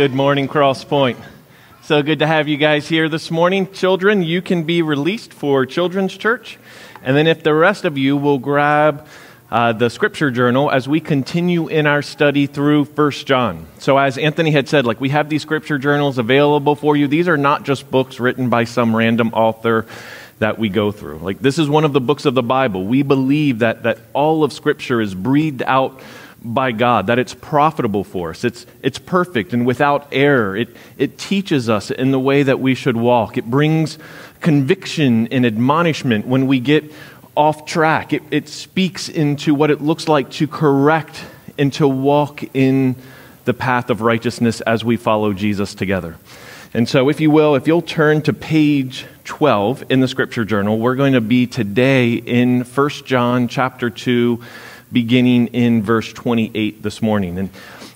Good morning, Cross Point. So good to have you guys here this morning. Children, you can be released for Children's Church. And then, if the rest of you will grab uh, the scripture journal as we continue in our study through First John. So, as Anthony had said, like we have these scripture journals available for you. These are not just books written by some random author that we go through. Like, this is one of the books of the Bible. We believe that, that all of Scripture is breathed out by God, that it's profitable for us. It's, it's perfect and without error. It, it teaches us in the way that we should walk. It brings conviction and admonishment when we get off track. It, it speaks into what it looks like to correct and to walk in the path of righteousness as we follow Jesus together. And so, if you will, if you'll turn to page 12 in the scripture journal, we're going to be today in 1 John chapter 2 beginning in verse 28 this morning. And,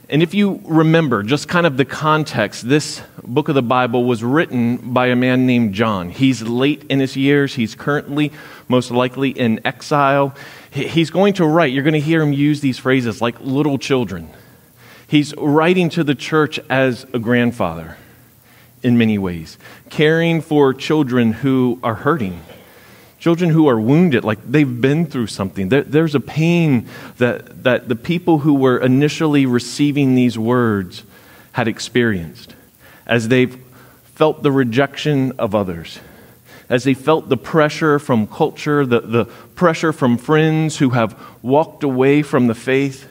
and if you remember just kind of the context, this book of the Bible was written by a man named John. He's late in his years, he's currently most likely in exile. He's going to write, you're going to hear him use these phrases like little children. He's writing to the church as a grandfather in many ways, caring for children who are hurting Children who are wounded, like they've been through something. There, there's a pain that, that the people who were initially receiving these words had experienced as they've felt the rejection of others, as they felt the pressure from culture, the, the pressure from friends who have walked away from the faith.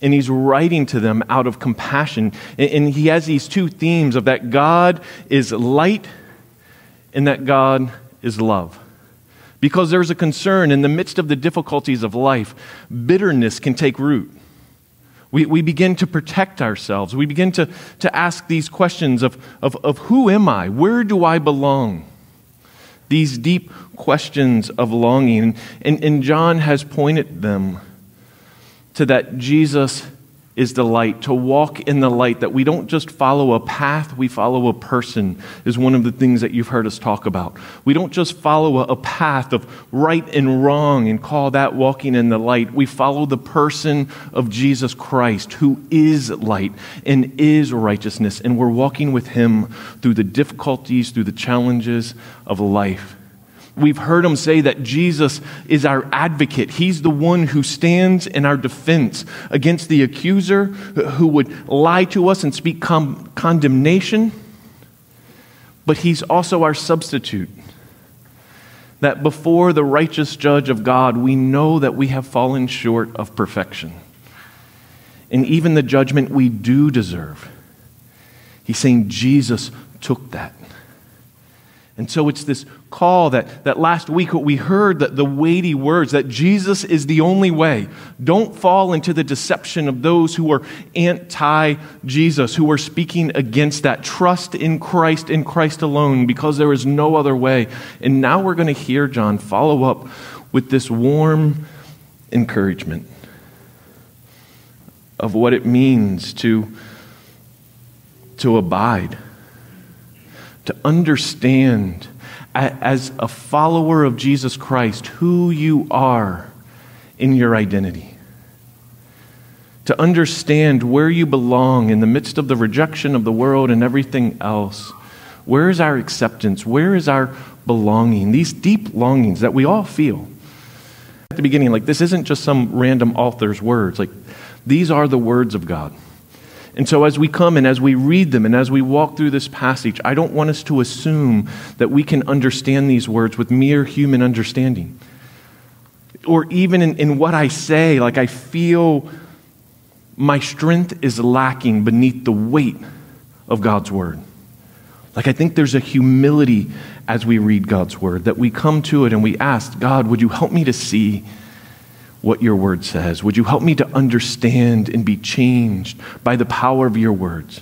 And he's writing to them out of compassion. And, and he has these two themes of that God is light and that God is love. Because there's a concern in the midst of the difficulties of life, bitterness can take root. We, we begin to protect ourselves. We begin to, to ask these questions of, of, of who am I? Where do I belong? These deep questions of longing. And, and John has pointed them to that Jesus is the light, to walk in the light, that we don't just follow a path, we follow a person, is one of the things that you've heard us talk about. We don't just follow a, path of right and wrong and call that walking in the light. We follow the person of Jesus Christ, who is light and is righteousness, and we're walking with him through the difficulties, through the challenges of life. We've heard him say that Jesus is our advocate. He's the one who stands in our defense against the accuser who would lie to us and speak com- condemnation. But he's also our substitute. That before the righteous judge of God, we know that we have fallen short of perfection. And even the judgment we do deserve. He's saying Jesus took that. And so it's this call that, that last week we heard that the weighty words that Jesus is the only way. Don't fall into the deception of those who are anti Jesus, who are speaking against that. Trust in Christ, in Christ alone, because there is no other way. And now we're going to hear John follow up with this warm encouragement of what it means to, to abide to understand as a follower of Jesus Christ who you are in your identity. To understand where you belong in the midst of the rejection of the world and everything else. Where is our acceptance? Where is our belonging? These deep longings that we all feel. At the beginning, like this isn't just some random author's words. Like these are the words of God. And so, as we come and as we read them and as we walk through this passage, I don't want us to assume that we can understand these words with mere human understanding. Or even in, in what I say, like I feel my strength is lacking beneath the weight of God's word. Like I think there's a humility as we read God's word that we come to it and we ask, God, would you help me to see? What your word says. Would you help me to understand and be changed by the power of your words?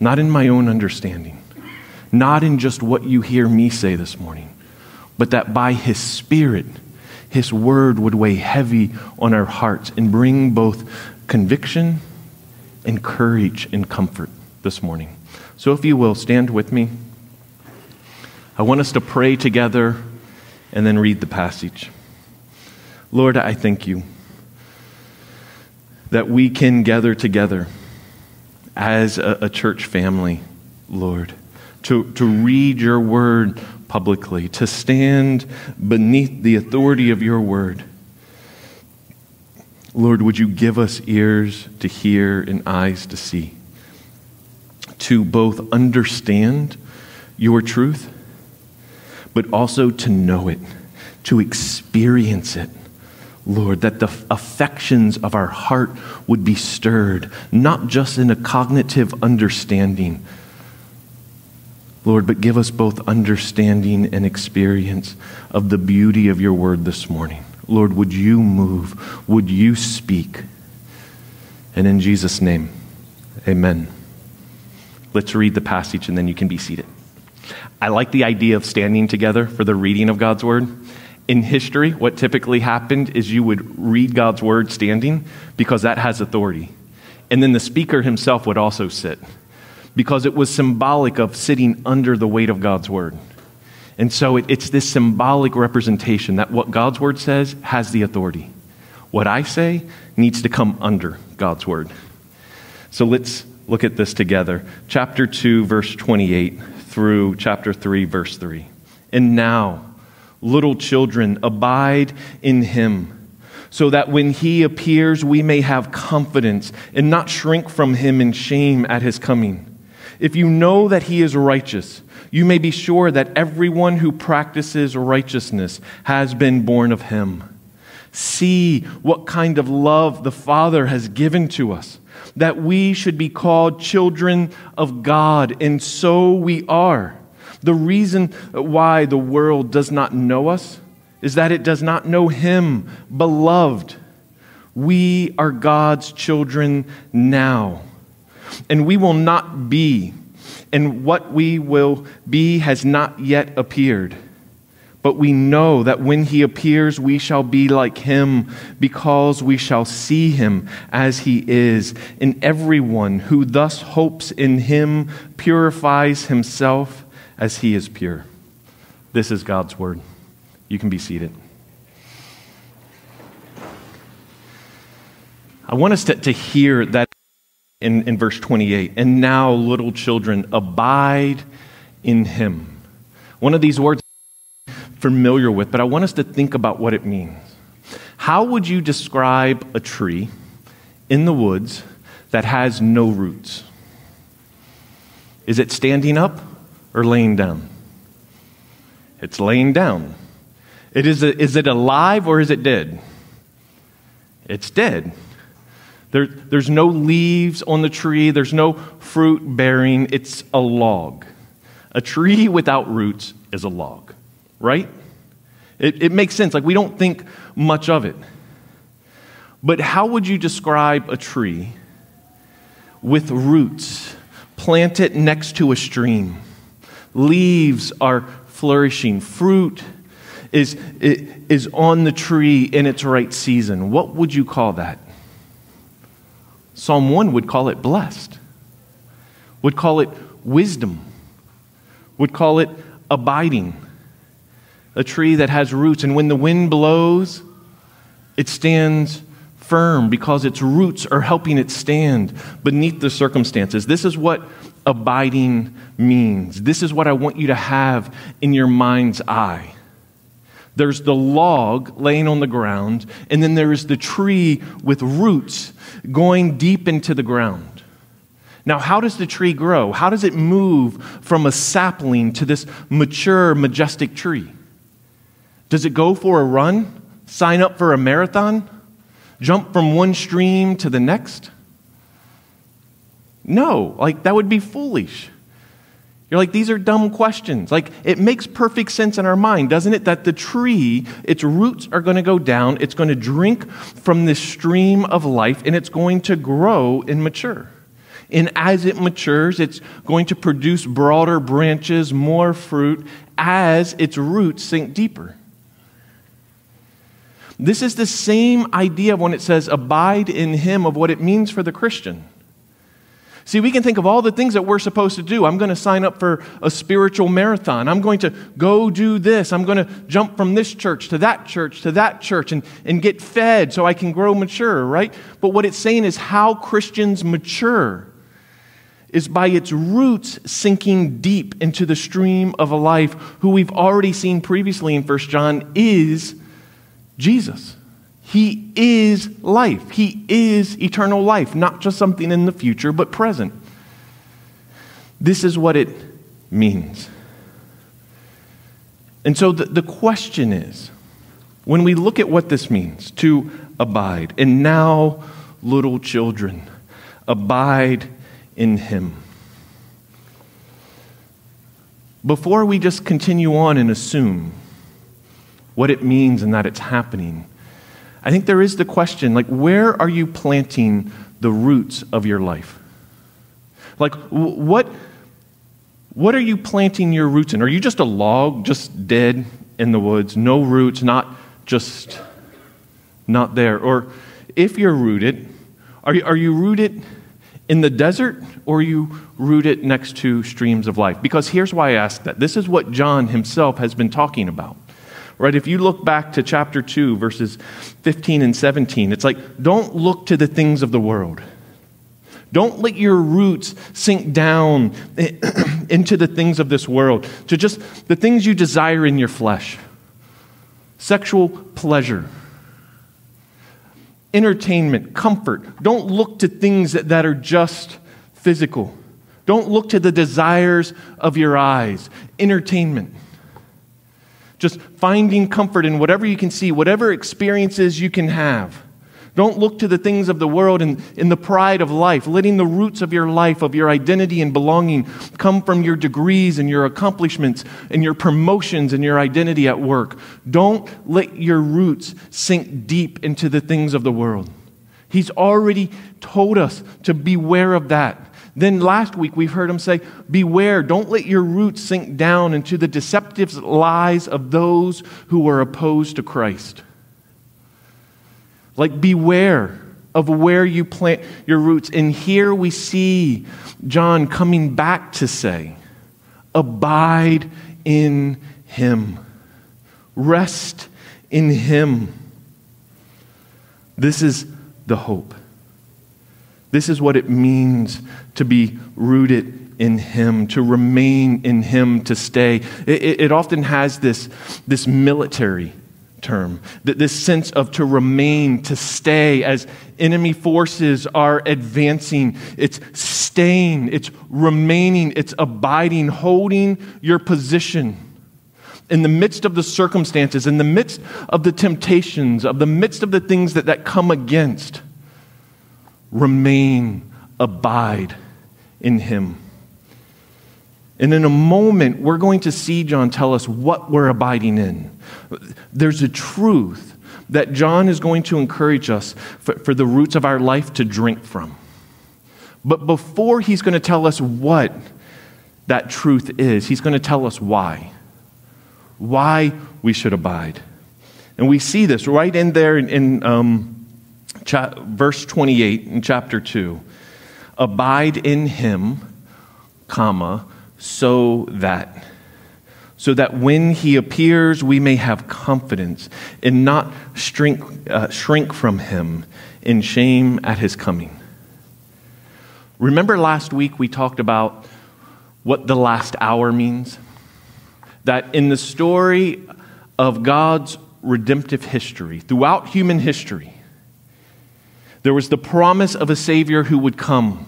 Not in my own understanding, not in just what you hear me say this morning, but that by His Spirit, His word would weigh heavy on our hearts and bring both conviction and courage and comfort this morning. So, if you will, stand with me. I want us to pray together and then read the passage. Lord, I thank you that we can gather together as a, a church family, Lord, to, to read your word publicly, to stand beneath the authority of your word. Lord, would you give us ears to hear and eyes to see, to both understand your truth, but also to know it, to experience it. Lord, that the affections of our heart would be stirred, not just in a cognitive understanding, Lord, but give us both understanding and experience of the beauty of your word this morning. Lord, would you move? Would you speak? And in Jesus' name, amen. Let's read the passage and then you can be seated. I like the idea of standing together for the reading of God's word. In history, what typically happened is you would read God's word standing because that has authority. And then the speaker himself would also sit because it was symbolic of sitting under the weight of God's word. And so it, it's this symbolic representation that what God's word says has the authority. What I say needs to come under God's word. So let's look at this together. Chapter 2, verse 28 through chapter 3, verse 3. And now, little children, abide in him, so that when he appears, we may have confidence and not shrink from him in shame at his coming. If you know that he is righteous, you may be sure that everyone who practices righteousness has been born of him. See what kind of love the Father has given to us, that we should be called children of God, and so we are. The reason why the world does not know us is that it does not know Him, beloved. We are God's children now and we will not be, and what we will be has not yet appeared. But we know that when he appears, we shall be like him, because we shall see him as he is. And everyone who thus hopes in him purifies himself as he is pure. This is God's word. You can be seated. I want us to, to hear that in, in verse 28. And now, little children, abide in him. One of these words I'm familiar with, but I want us to think about what it means. How would you describe a tree in the woods that has no roots? Is it standing up or laying down? It's laying down. It is, a, is it alive or is it dead? It's dead. There, there's no leaves on the tree, there's no fruit bearing. It's a log. A tree without roots is a log, right? It, it makes sense. Like, we don't think much of it. But how would you describe a tree with roots planted next to a stream? Leaves are flourishing, fruit is, is on the tree in its right season. What would you call that? Psalm 1 would call it blessed, would call it wisdom, would call it abiding. A tree that has roots, and when the wind blows, it stands firm because its roots are helping it stand beneath the circumstances. This is what abiding means. This is what I want you to have in your mind's eye. There's the log laying on the ground, and then there is the tree with roots going deep into the ground. Now, how does the tree grow? How does it move from a sapling to this mature, majestic tree? Does it go for a run? Sign up for a marathon? Jump from one stream to the next? No, like that would be foolish. You're like, these are dumb questions. Like, it makes perfect sense in our mind, doesn't it? That the tree, its roots are going to go down, it's going to drink from this stream of life, and it's going to grow and mature. And as it matures, it's going to produce broader branches, more fruit, as its roots sink deeper. This is the same idea when it says abide in him of what it means for the Christian. See, we can think of all the things that we're supposed to do. I'm going to sign up for a spiritual marathon. I'm going to go do this. I'm going to jump from this church to that church to that church and, and get fed so I can grow mature, right? But what it's saying is how Christians mature is by its roots sinking deep into the stream of a life who we've already seen previously in 1 John is Jesus. He is life. He is eternal life, not just something in the future, but present. This is what it means. And so the, the question is when we look at what this means to abide, and now, little children, abide in Him. Before we just continue on and assume what it means and that it's happening, I think there is the question like, where are you planting the roots of your life? Like, what, what are you planting your roots in? Are you just a log, just dead in the woods, no roots, not just not there? Or if you're rooted, are you, are you rooted in the desert or you rooted next to streams of life? Because here's why I ask that. This is what John himself has been talking about. Right? If you look back to chapter 2, verses 15 and 17, it's like, don't look to the things of the world. Don't let your roots sink down into the things of this world, to just the things you desire in your flesh sexual pleasure, entertainment, comfort. Don't look to things that, that are just physical. Don't look to the desires of your eyes, entertainment. Just finding comfort in whatever you can see, whatever experiences you can have. Don't look to the things of the world and in the pride of life, letting the roots of your life, of your identity and belonging come from your degrees and your accomplishments and your promotions and your identity at work. Don't let your roots sink deep into the things of the world. He's already told us to beware of that. Then last week we've heard him say, Beware, don't let your roots sink down into the deceptive lies of those who are opposed to Christ. Like, beware of where you plant your roots. And here we see John coming back to say, Abide in him, rest in him. This is the hope. This is what it means to be rooted in Him, to remain in Him, to stay. It, it, it often has this, this military term. This sense of to remain, to stay as enemy forces are advancing. It's staying, it's remaining, it's abiding, holding your position in the midst of the circumstances, in the midst of the temptations, of the midst of the things that, that come against. Remain, abide in Him. And in a moment, we're going to see John tell us what we're abiding in. There's a truth that John is going to encourage us for, for, the roots of our life to drink from. But before he's going to tell us what that truth is, he's going to tell us why. Why we should abide. And we see this right in there in, in um, cha- verse 28 in chapter 2. Abide in him, comma, so that so that when he appears we may have confidence and not shrink, uh, shrink from him in shame at his coming remember last week we talked about what the last hour means that in the story of god's redemptive history throughout human history there was the promise of a savior who would come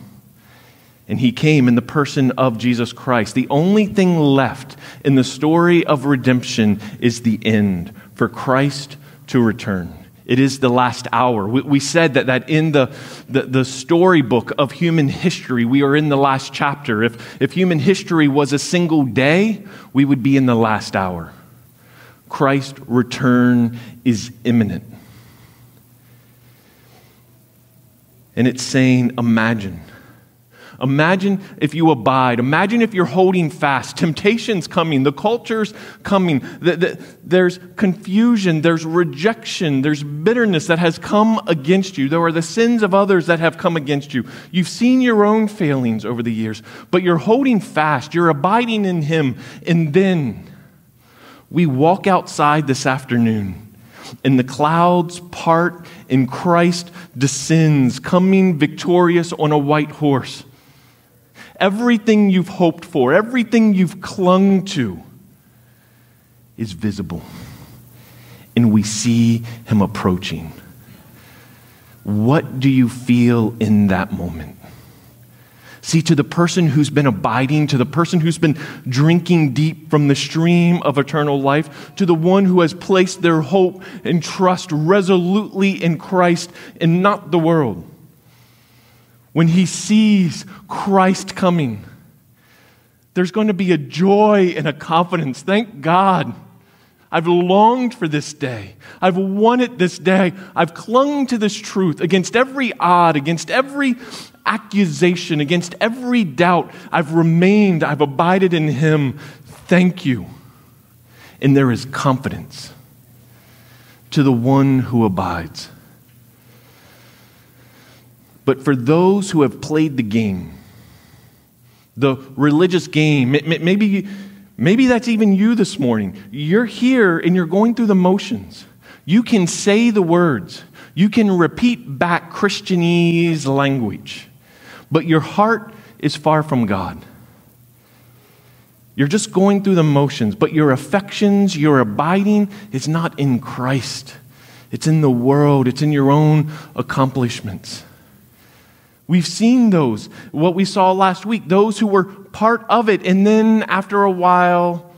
and he came in the person of Jesus Christ. The only thing left in the story of redemption is the end for Christ to return. It is the last hour. We, we said that, that in the, the, the storybook of human history, we are in the last chapter. If, if human history was a single day, we would be in the last hour. Christ's return is imminent. And it's saying, imagine Imagine if you abide. Imagine if you're holding fast. Temptation's coming. The culture's coming. The, the, there's confusion. There's rejection. There's bitterness that has come against you. There are the sins of others that have come against you. You've seen your own failings over the years, but you're holding fast. You're abiding in Him. And then we walk outside this afternoon and the clouds part and Christ descends, coming victorious on a white horse everything you've hoped for, everything you've clung to is visible. And we see him approaching. What do you feel in that moment? See, to the person who's been abiding, to the person who's been drinking deep from the stream of eternal life, to the one who has placed their hope and trust resolutely in Christ and not the world. When he sees Christ coming, there's going to be a joy and a confidence. Thank God. I've longed for this day. I've wanted this day. I've clung to this truth against every odd, against every accusation, against every doubt. I've remained, I've abided in Him. Thank you. And there is confidence to the one who abides. But for those who have played the game, the religious game, maybe, maybe that's even you this morning. You're here and you're going through the motions. You can say the words, you can repeat back Christianese language but your heart is far from God. You're just going through the motions, but your affections, your abiding is not in Christ. It's in the world, it's in your own accomplishments. We've seen those, what we saw last week, those who were part of it, and then after a while,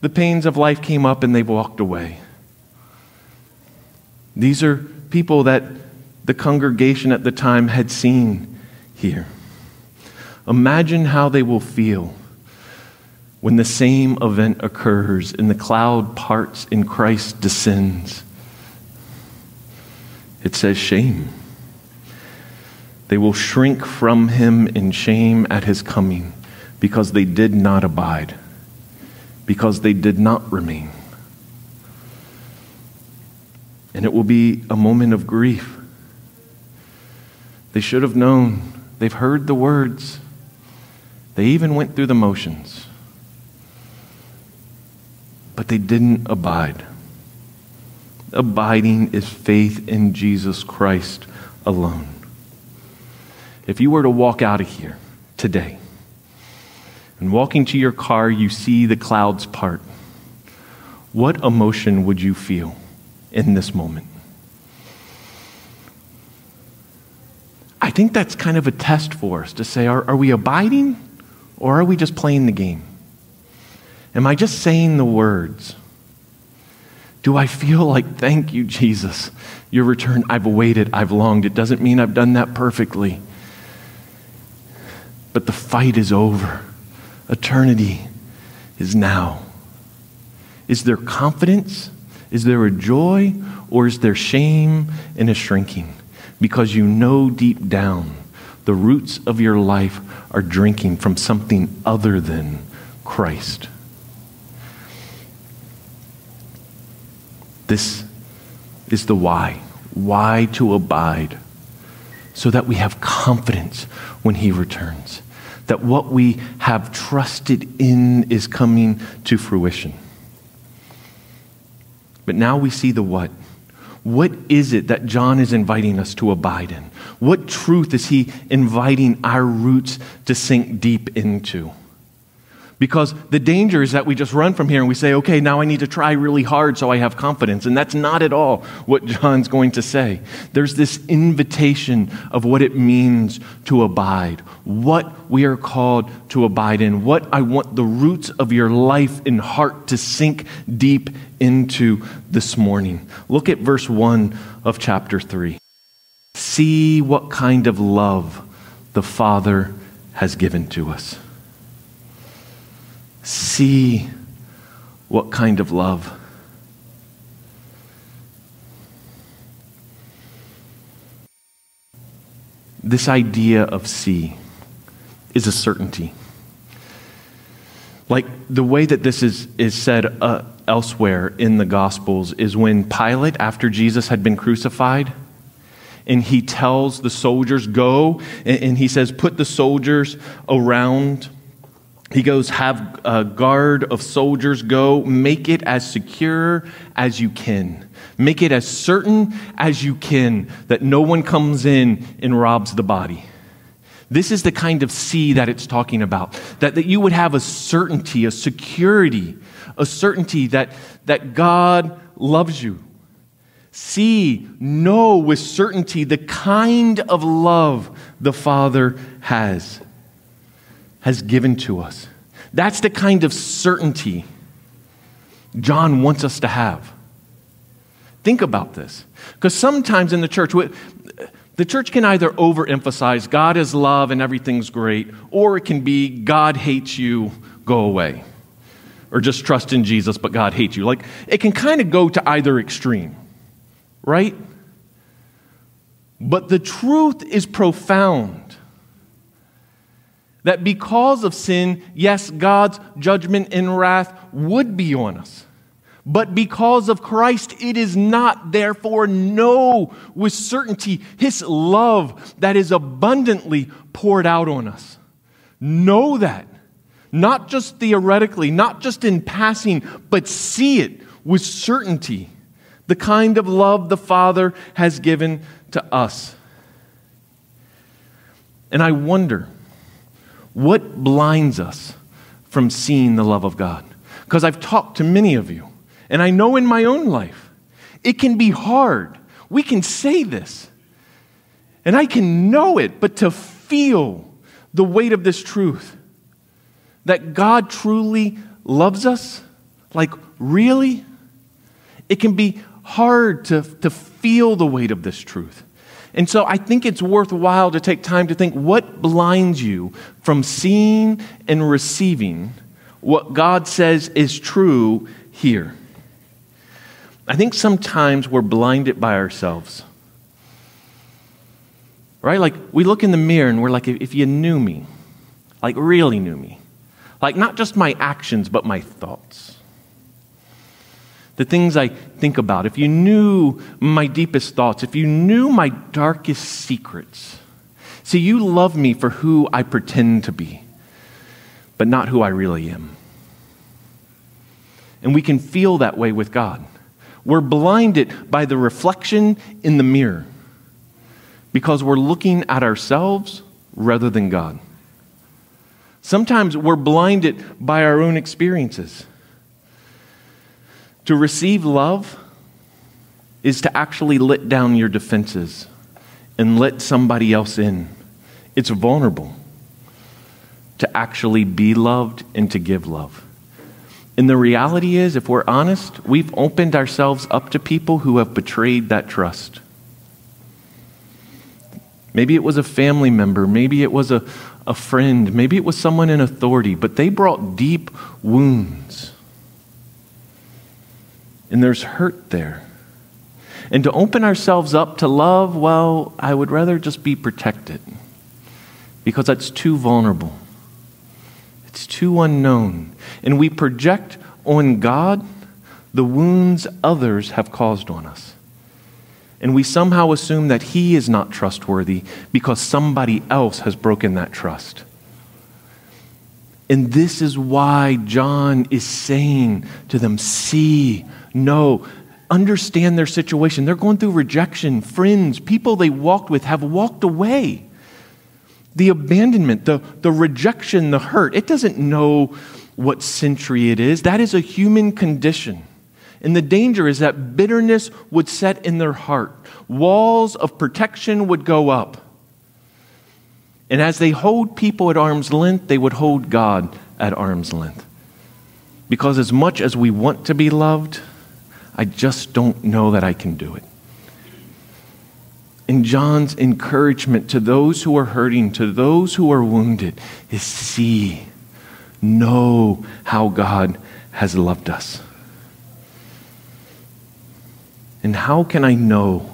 the pains of life came up and they walked away. These are people that the congregation at the time had seen here. Imagine how they will feel when the same event occurs and the cloud parts and Christ descends. It says shame. They will shrink from him in shame at his coming because they did not abide, because they did not remain. And it will be a moment of grief. They should have known They've heard the words. They even went through the motions. But they didn't abide. Abiding is faith in Jesus Christ alone. If you were to walk out of here today and walking to your car, you see the clouds part, what emotion would you feel in this moment? I think that's kind of a test for us to say, are, are we abiding or are we just playing the game? Am I just saying the words? Do I feel like, thank you, Jesus, your return? I've waited, I've longed. It doesn't mean I've done that perfectly. But the fight is over. Eternity is now. Is there confidence? Is there a joy? Or is there shame and a shrinking? Because you know deep down the roots of your life are drinking from something other than Christ. This is the why. Why to abide? So that we have confidence when He returns. That what we have trusted in is coming to fruition. But now we see the what. What is it that John is inviting us to abide in? What truth is he inviting our roots to sink deep into? Because the danger is that we just run from here and we say, okay, now I need to try really hard so I have confidence. And that's not at all what John's going to say. There's this invitation of what it means to abide, what we are called to abide in, what I want the roots of your life and heart to sink deep into this morning. Look at verse 1 of chapter 3. See what kind of love the Father has given to us see what kind of love. This idea of see is a certainty. Like the way that this is, is said uh, elsewhere in the Gospels is when Pilate, after Jesus had been crucified, and he tells the soldiers, Go, and, and he says, Put the soldiers around he goes, Have a guard of soldiers go, make it as secure as you can. Make it as certain as you can that no one comes in and robs the body. This is the kind of see that it's talking about. That, that you would have a certainty, a security, a certainty that, that God loves you. See, know with certainty the kind of love the Father has, has given to us. That's the kind of certainty John wants us to have. Think about this. Because sometimes in the church, the church can either overemphasize God is love and everything's great, or it can be God hates you, go away. Or just trust in Jesus, but God hates you. Like, it can kind of go to either extreme, right? But the truth is profound that because of sin, yes, God's judgment and wrath would be on us. But because of Christ, it is not. Therefore, know with certainty His love that is abundantly poured out on us. Know that. Not just theoretically, not just in passing, but see it with certainty. The kind of love the Father has given to us. And I wonder what blinds us from seeing the love of God? Because I've talked to many of you, and I know in my own life, it can be hard. We can say this, and I can know it, but to feel the weight of this truth that God truly loves us, like really, it can be hard to, to feel the weight of this truth. And so I think it's worthwhile to take time to think what blinds you from seeing and receiving what God says is true here. I think sometimes we're blinded by ourselves. Right? Like we look in the mirror and we're like, if you knew me, like really knew me, like not just my actions, but my thoughts the things I think about, if you knew my deepest thoughts, if you knew my darkest secrets, see, you love me for who I pretend to be, but not who I really am. And we can feel that way with God. We're blinded by the reflection in the mirror because we're looking at ourselves rather than God. Sometimes we're blinded by our own experiences. To receive love is to actually let down your defenses and let somebody else in. It's vulnerable to actually be loved and to give love. And the reality is, if we're honest, we've opened ourselves up to people who have betrayed that trust. Maybe it was a family member, maybe it was a, a friend, maybe it was someone in authority, but they brought deep wounds and there's hurt there. And to open ourselves up to love, well, I would rather just be protected because that's too vulnerable. It's too unknown. And we project on God the wounds others have caused on us. And we somehow assume that He is not trustworthy because somebody else has broken that trust. And this is why John is saying to them, See, know, understand their situation. They're going through rejection. Friends, people they walked with have walked away. The abandonment, the, the rejection, the hurt, it doesn't know what century it is. That is a human condition. And the danger is that bitterness would set in their heart, walls of protection would go up. And as they hold people at arm's length, they would hold God at arm's length. Because as much as we want to be loved, I just don't know that I can do it. And John's encouragement to those who are hurting, to those who are wounded, is see, know how God has loved us. And how can I know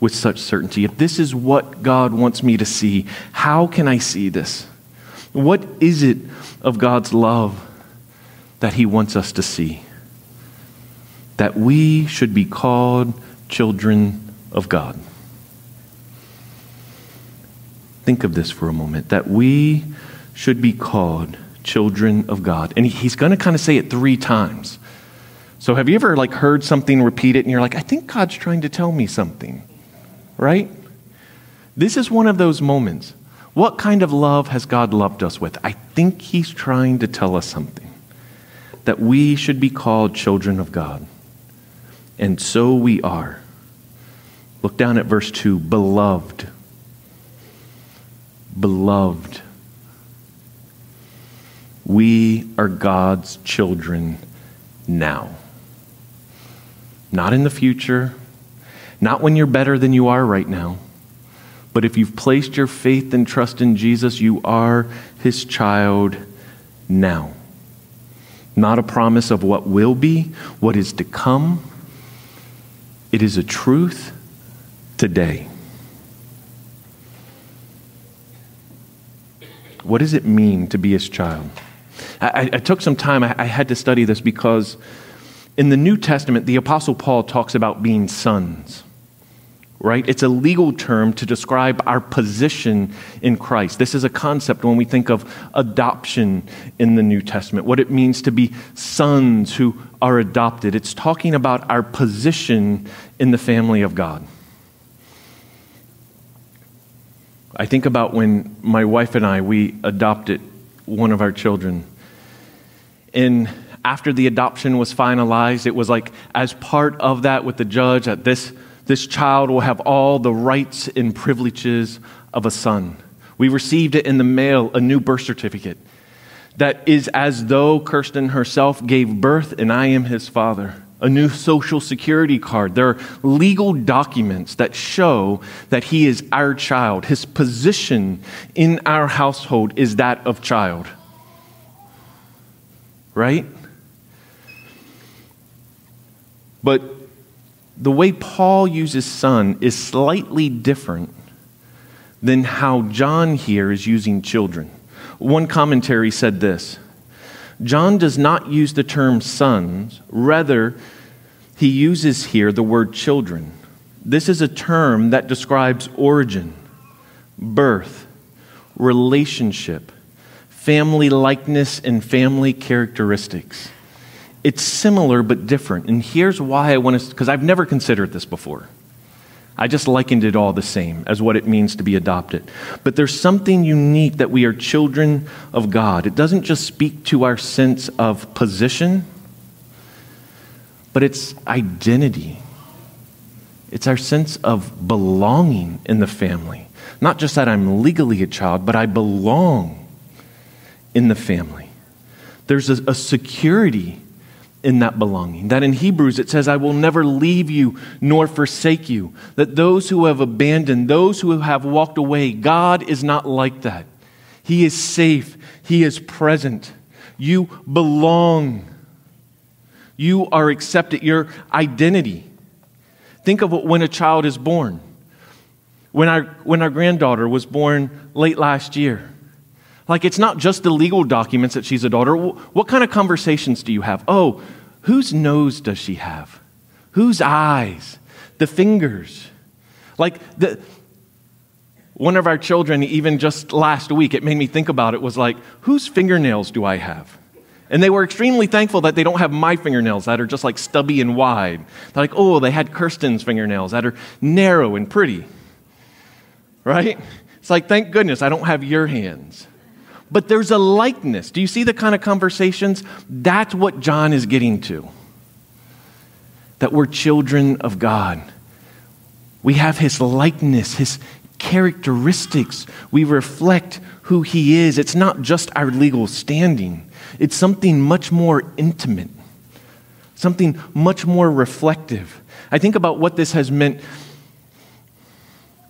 with such certainty? If this is what God wants me to see, how can I see this? What is it of God's love that He wants us to see? that we should be called children of God. Think of this for a moment that we should be called children of God. And he's going to kind of say it three times. So have you ever like heard something repeated and you're like, I think God's trying to tell me something? Right? This is one of those moments What kind of love has God loved us with? I think He's trying to tell us something that we should be called children of God. And so we are. Look down at verse 2 Beloved. Beloved. We are God's children now. Not in the future, not when you're better than you are right now. But if you've placed your faith and trust in Jesus, you are his child now. Not a promise of what will be, what is to come. It is a truth today. What does it mean to be his child? I, I took some time, I, I had to study this because in the New Testament, the Apostle Paul talks about being sons right? It's a legal term to describe our position in Christ. This is a concept when we think of adoption in the New Testament, what it means to be sons who are adopted. It's talking about our position in the family of God. I think about when my wife and I we adopted one of our children. And after the adoption was finalized, it was like as part of that with the judge at this this child will have all the rights and privileges of a son. We received it in the mail, a new birth certificate that is as though Kirsten herself gave birth and I am his father. A new social security card. There are legal documents that show that he is our child. His position in our household is that of child. Right? But the way Paul uses son is slightly different than how John here is using children. One commentary said this John does not use the term sons, rather, he uses here the word children. This is a term that describes origin, birth, relationship, family likeness, and family characteristics. It's similar but different. And here's why I want to, because I've never considered this before. I just likened it all the same as what it means to be adopted. But there's something unique that we are children of God. It doesn't just speak to our sense of position, but it's identity. It's our sense of belonging in the family. Not just that I'm legally a child, but I belong in the family. There's a, a security in that belonging. That in Hebrews it says, I will never leave you nor forsake you. That those who have abandoned, those who have walked away, God is not like that. He is safe, He is present. You belong. You are accepted, your identity. Think of when a child is born. When our, when our granddaughter was born late last year, like, it's not just the legal documents that she's a daughter. What kind of conversations do you have? Oh, whose nose does she have? Whose eyes? The fingers. Like, the, one of our children, even just last week, it made me think about it, was like, whose fingernails do I have? And they were extremely thankful that they don't have my fingernails that are just like stubby and wide. They're like, oh, they had Kirsten's fingernails that are narrow and pretty. Right? It's like, thank goodness I don't have your hands but there's a likeness. Do you see the kind of conversations? That's what John is getting to. That we're children of God. We have his likeness, his characteristics. We reflect who he is. It's not just our legal standing, it's something much more intimate, something much more reflective. I think about what this has meant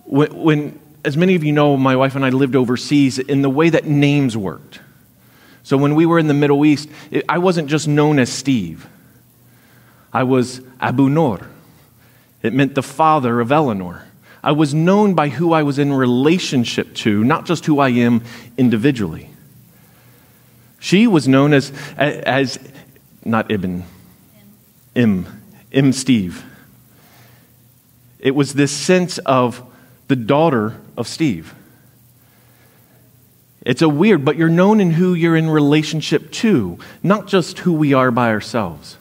when, as many of you know, my wife and I lived overseas in the way that names worked. So when we were in the Middle East, it, I wasn't just known as Steve, I was Abu Nur. It meant the father of Eleanor. I was known by who I was in relationship to, not just who I am individually. She was known as, as not Ibn, Im, Im Steve. It was this sense of the daughter of Steve. It's a weird, but you're known in who you're in relationship to, not just who we are by ourselves.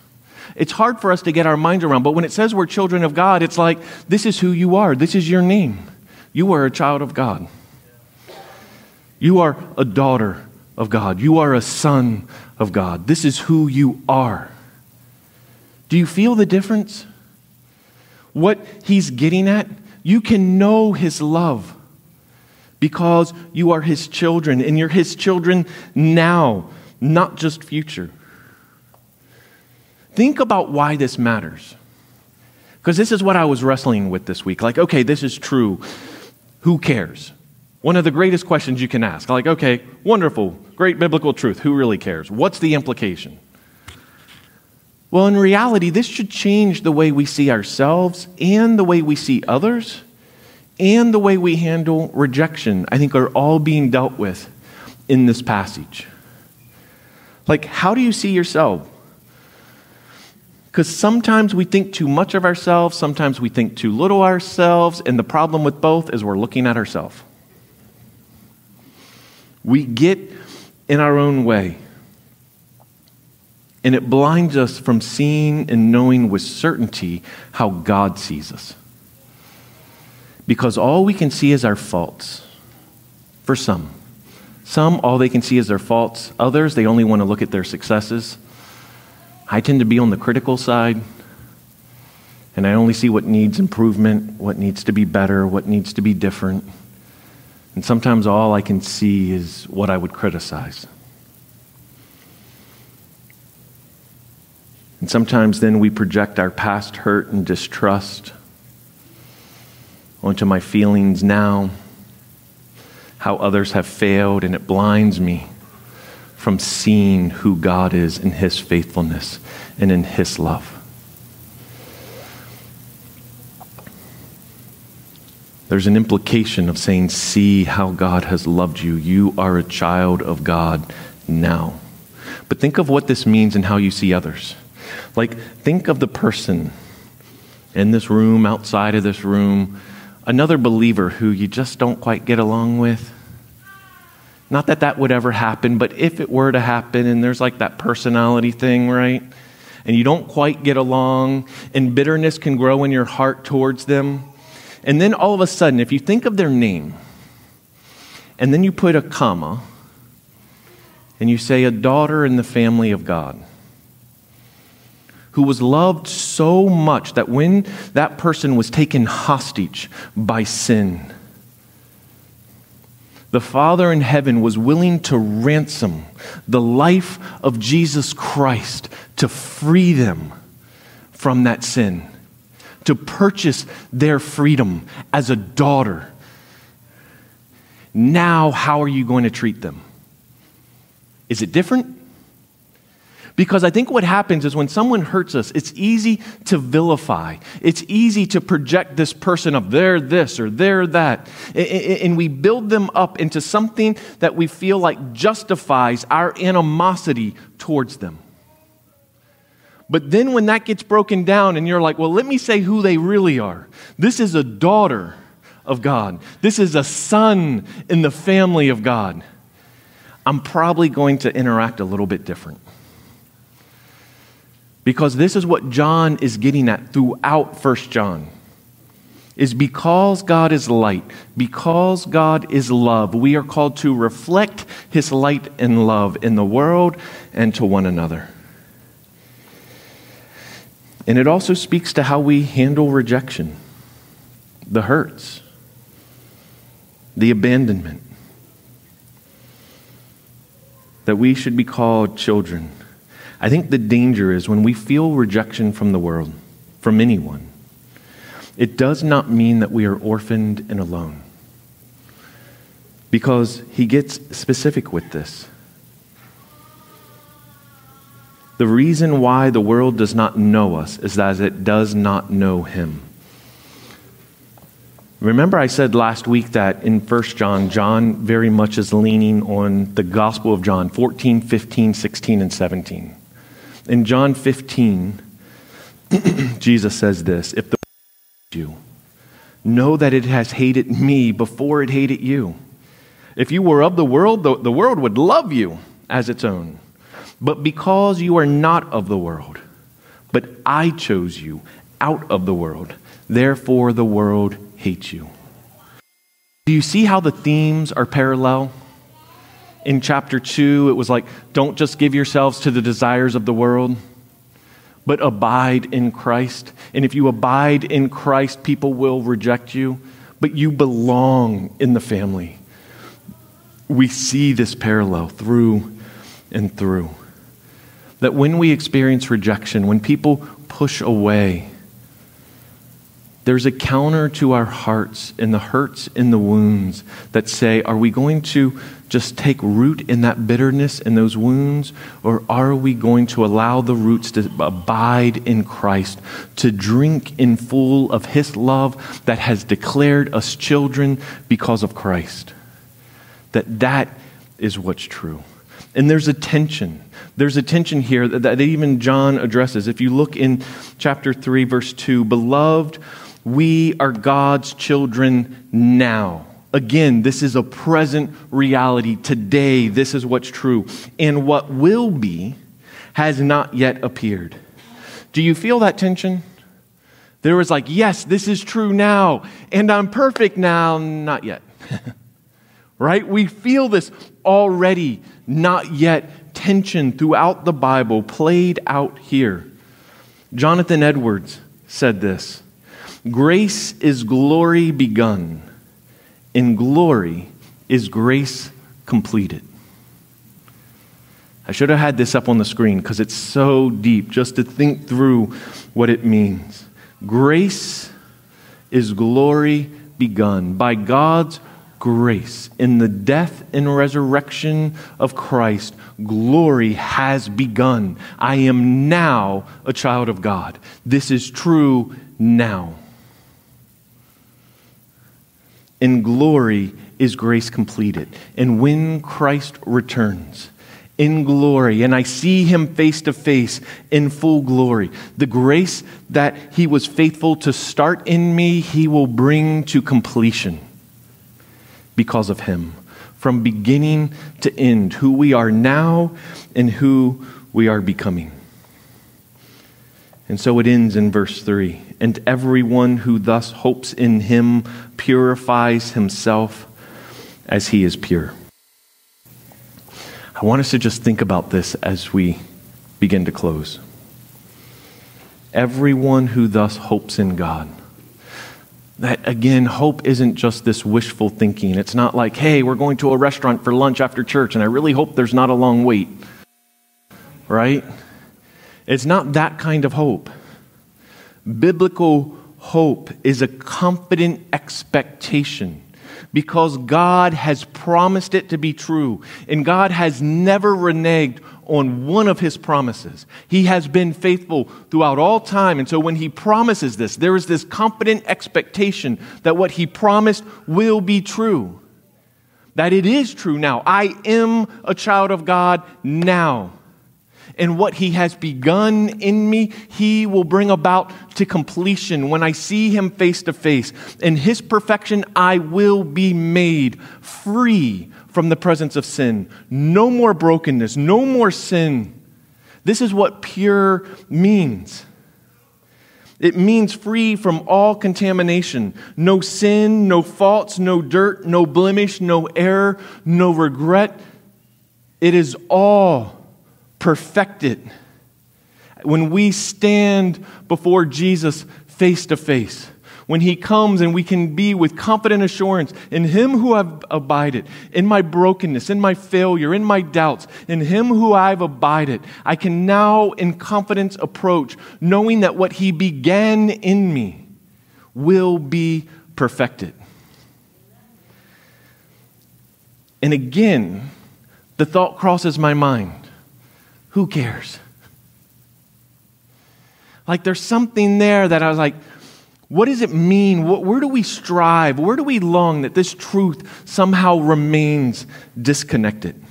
It's hard for us to get our minds around, but when it says we're children of God, it's like, this is who you are. This is your name. You are a child of God. You are a daughter of God. You are a son of God. This is who you are. Do you feel the difference? What he's getting at, you can know his love because you are his children and you're his children now, not just future. Think about why this matters. Because this is what I was wrestling with this week. Like, okay, this is true. Who cares? One of the greatest questions you can ask. Like, okay, wonderful, great biblical truth. Who really cares? What's the implication? Well, in reality, this should change the way we see ourselves and the way we see others and the way we handle rejection, I think, are all being dealt with in this passage. Like, how do you see yourself? Because sometimes we think too much of ourselves, sometimes we think too little ourselves, and the problem with both is we're looking at ourselves. We get in our own way, and it blinds us from seeing and knowing with certainty how God sees us because all we can see is our faults. For some. Some, all they can see is their faults. Others, they only want to look at their successes. I tend to be on the critical side, and I only see what needs improvement, what needs to be better, what needs to be different. And sometimes all I can see is what I would criticize. And sometimes then we project our past hurt and distrust onto my feelings now, how others have failed, and it blinds me from seeing who God is in His faithfulness and in His love. There's an implication of saying, See how God has loved you. You are a child of God now. But think of what this means and how you see others. Like, think of the person in this room, outside of this room, another believer who you just don't quite get along with. Not that that would ever happen, but if it were to happen, and there's like that personality thing, right? And you don't quite get along, and bitterness can grow in your heart towards them. And then all of a sudden, if you think of their name, and then you put a comma, and you say, a daughter in the family of God who was loved so much that when that person was taken hostage by sin, the Father in heaven was willing to ransom the life of Jesus Christ to free them from that sin, to purchase their freedom as a daughter. Now, how are you going to treat them? Is it different? Because I think what happens is when someone hurts us, it's easy to vilify. It's easy to project this person of they're this or they're that. And we build them up into something that we feel like justifies our animosity towards them. But then when that gets broken down and you're like, well, let me say who they really are. This is a daughter of God, this is a son in the family of God. I'm probably going to interact a little bit different. Because this is what John is getting at throughout 1 John. Is because God is light, because God is love, we are called to reflect his light and love in the world and to one another. And it also speaks to how we handle rejection, the hurts, the abandonment. That we should be called children I think the danger is when we feel rejection from the world, from anyone, it does not mean that we are orphaned and alone. Because he gets specific with this. The reason why the world does not know us is that it does not know him. Remember, I said last week that in 1 John, John very much is leaning on the Gospel of John 14, 15, 16, and 17. In John 15, Jesus says this If the you know that it has hated me before it hated you. If you were of the world, the, the world would love you as its own. But because you are not of the world, but I chose you out of the world, therefore the world hates you. Do you see how the themes are parallel? In chapter 2, it was like, don't just give yourselves to the desires of the world, but abide in Christ. And if you abide in Christ, people will reject you, but you belong in the family. We see this parallel through and through. That when we experience rejection, when people push away, there's a counter to our hearts and the hurts and the wounds that say, are we going to just take root in that bitterness and those wounds, or are we going to allow the roots to abide in Christ, to drink in full of His love that has declared us children because of Christ? That that is what's true. And there's a tension. There's a tension here that, that even John addresses. If you look in chapter 3, verse 2, beloved, we are God's children now. Again, this is a present reality. Today, this is what's true. And what will be has not yet appeared. Do you feel that tension? There was like, yes, this is true now, and I'm perfect now, not yet. right? We feel this already, not yet tension throughout the Bible played out here. Jonathan Edwards said this Grace is glory begun, and glory is grace completed. I should have had this up on the screen because it's so deep just to think through what it means. Grace is glory begun by God's grace. In the death and resurrection of Christ, glory has begun. I am now a child of God. This is true now in glory is grace completed. And when Christ returns, in glory, and I see him face to face in full glory. The grace that he was faithful to start in me, he will bring to completion because of him. From beginning to end, who we are now and who we are becoming. And so it ends in verse 3 And everyone who thus hopes in him purifies himself as he is pure. I want us to just think about this as we begin to close. Everyone who thus hopes in God. That again, hope isn't just this wishful thinking. It's not like, hey, we're going to a restaurant for lunch after church, and I really hope there's not a long wait. Right? It's not that kind of hope. Biblical hope is a confident expectation because God has promised it to be true, and God has never reneged on one of his promises. He has been faithful throughout all time. And so when he promises this, there is this confident expectation that what he promised will be true. That it is true now. I am a child of God now and what he has begun in me, he will bring about to completion when I see him face to face. In his perfection, I will be made free from the presence of sin. No more brokenness, no more sin. This is what pure means. It means free from all contamination. No sin, no faults, no dirt, no blemish, no error, no regret. It is all perfected. When we stand before Jesus face to face, when he comes and we can be with confident assurance in him who I've abided, in my brokenness, in my failure, in my doubts, in him who I've abided, I can now in confidence approach, knowing that what he began in me will be perfected. And again, the thought crosses my mind who cares? Like there's something there that I was like, what does it mean? Where do we strive? Where do we long that this truth somehow remains disconnected?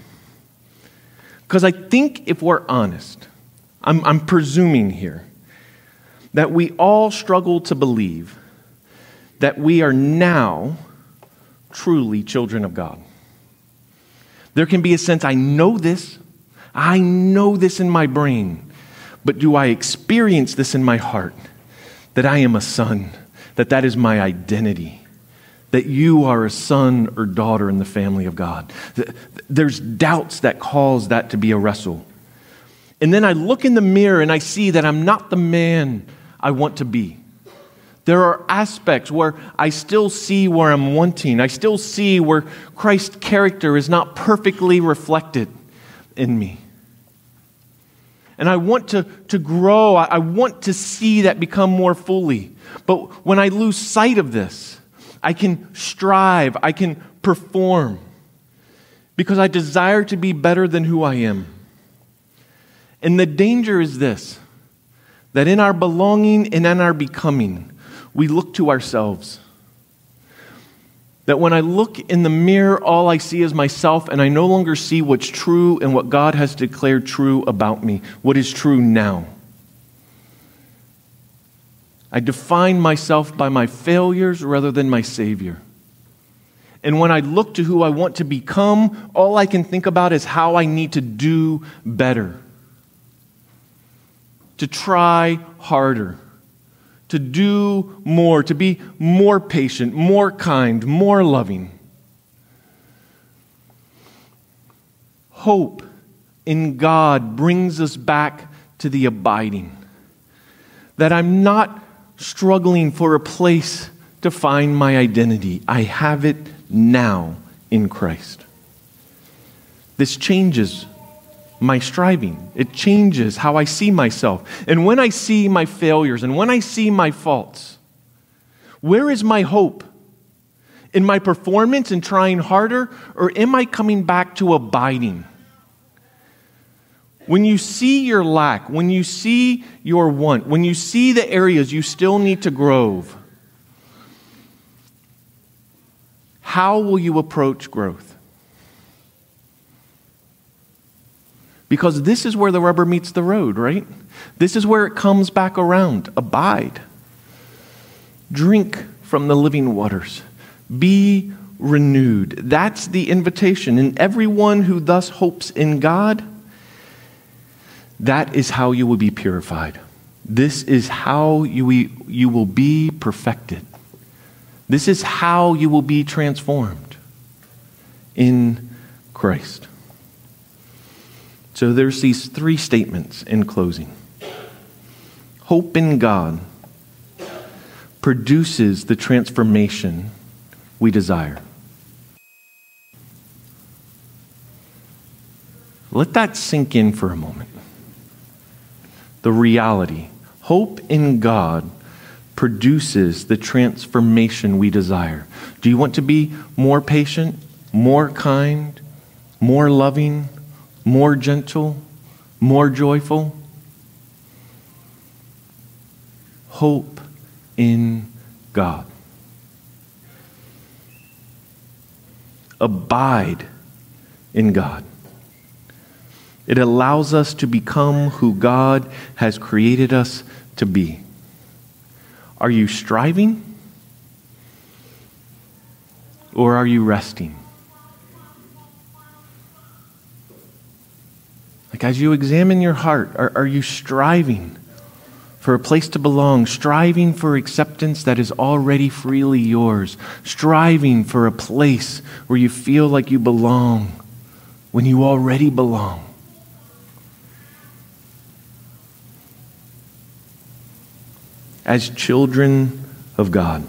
Because I think if we're honest, I'm, I'm, presuming here, that we all struggle to believe that we are now truly children of God. There can be a sense, I know this, I know this in my brain, but do I experience this in my heart that I am a son, that that is my identity, that you are a son or daughter in the family of God. There's doubts that cause that to be a wrestle. And then I look in the mirror and I see that I'm not the man I want to be. There are aspects where I still see where I'm wanting. I still see where Christ's character is not perfectly reflected in me. And I want to, to grow. I, I want to see that become more fully. But when I lose sight of this, I can strive, I can perform because I desire to be better than who I am. And the danger is this that in our belonging and in our becoming, we look to ourselves. That when I look in the mirror, all I see is myself, and I no longer see what's true and what God has declared true about me, what is true now. I define myself by my failures rather than my Savior. And when I look to who I want to become, all I can think about is how I need to do better, to try harder to do more, to be more patient, more kind, more loving. Hope in God brings us back to the abiding. That I'm not struggling for a place to find my identity, I have it now in Christ. This changes my striving. It changes how I see myself. And when I see my failures and when I see my faults, where is my hope? In my performance and trying harder, or am I coming back to abiding? When you see your lack, when you see your want, when you see the areas you still need to grow, how will you approach growth? Because this is where the rubber meets the road, right? This is where it comes back around. Abide. Drink from the living waters. Be renewed. That's the invitation. And everyone who thus hopes in God, that is how you will be purified. This is how you, you will be perfected. This is how you will be transformed in Christ. So there's these three statements in closing. Hope in God produces the transformation we desire. Let that sink in for a moment. The reality. Hope in God produces the transformation we desire. Do you want to be more patient, more kind, more loving, more gentle, more joyful. Hope in God. Abide in God. It allows us to become who God has created us to be. Are you striving? Or are you resting? Like, as you examine your heart, are, are you striving for a place to belong, striving for acceptance that is already freely yours, striving for a place where you feel like you belong when you already belong? As children of God,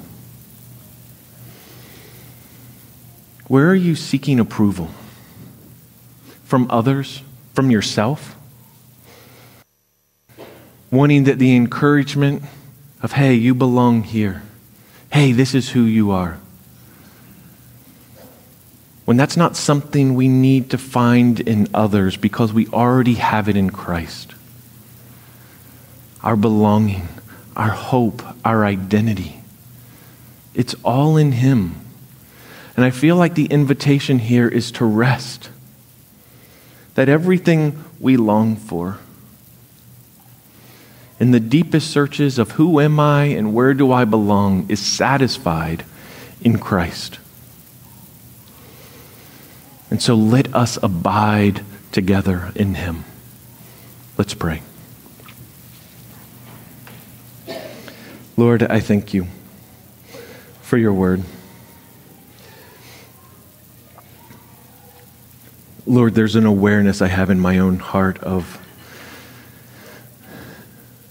where are you seeking approval? From others? From yourself? Wanting that the encouragement of, hey, you belong here. Hey, this is who you are. When that's not something we need to find in others because we already have it in Christ. Our belonging, our hope, our identity. It's all in Him. And I feel like the invitation here is to rest that everything we long for, in the deepest searches of who am I and where do I belong, is satisfied in Christ. And so let us abide together in Him. Let's pray. Lord, I thank you for your word. Lord, there's an awareness I have in my own heart of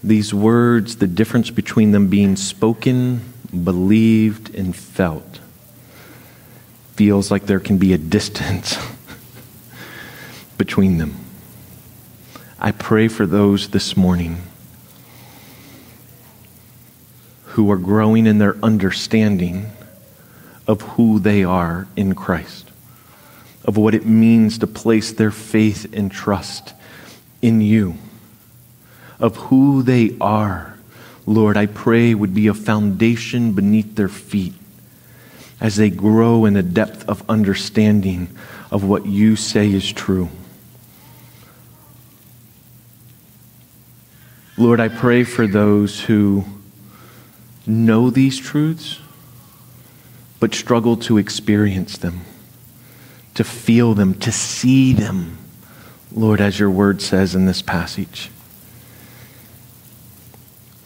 these words, the difference between them being spoken, believed, and felt. Feels like there can be a distance between them. I pray for those this morning who are growing in their understanding of who they are in Christ, of what it means to place their faith and trust in you, of who they are. Lord, I pray would be a foundation beneath their feet as they grow in a depth of understanding of what you say is true. Lord, I pray for those who know these truths but struggle to experience them, to feel them, to see them, Lord, as your word says in this passage.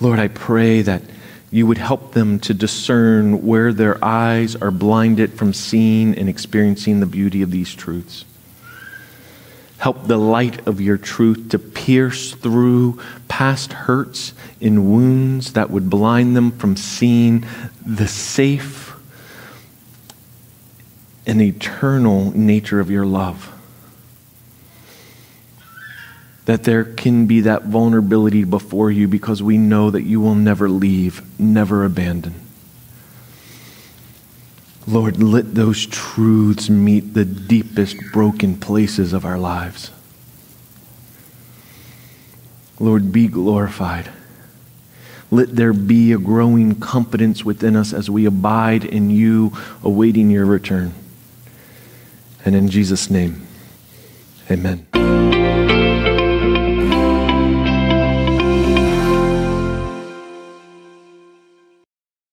Lord, I pray that you would help them to discern where their eyes are blinded from seeing and experiencing the beauty of these truths. Help the light of your truth to pierce through past hurts and wounds that would blind them from seeing the safe and eternal nature of your love. That there can be that vulnerability before you because we know that you will never leave, never abandon. Lord, let those truths meet the deepest broken places of our lives. Lord, be glorified. Let there be a growing confidence within us as we abide in you, awaiting your return. And in Jesus' name, amen.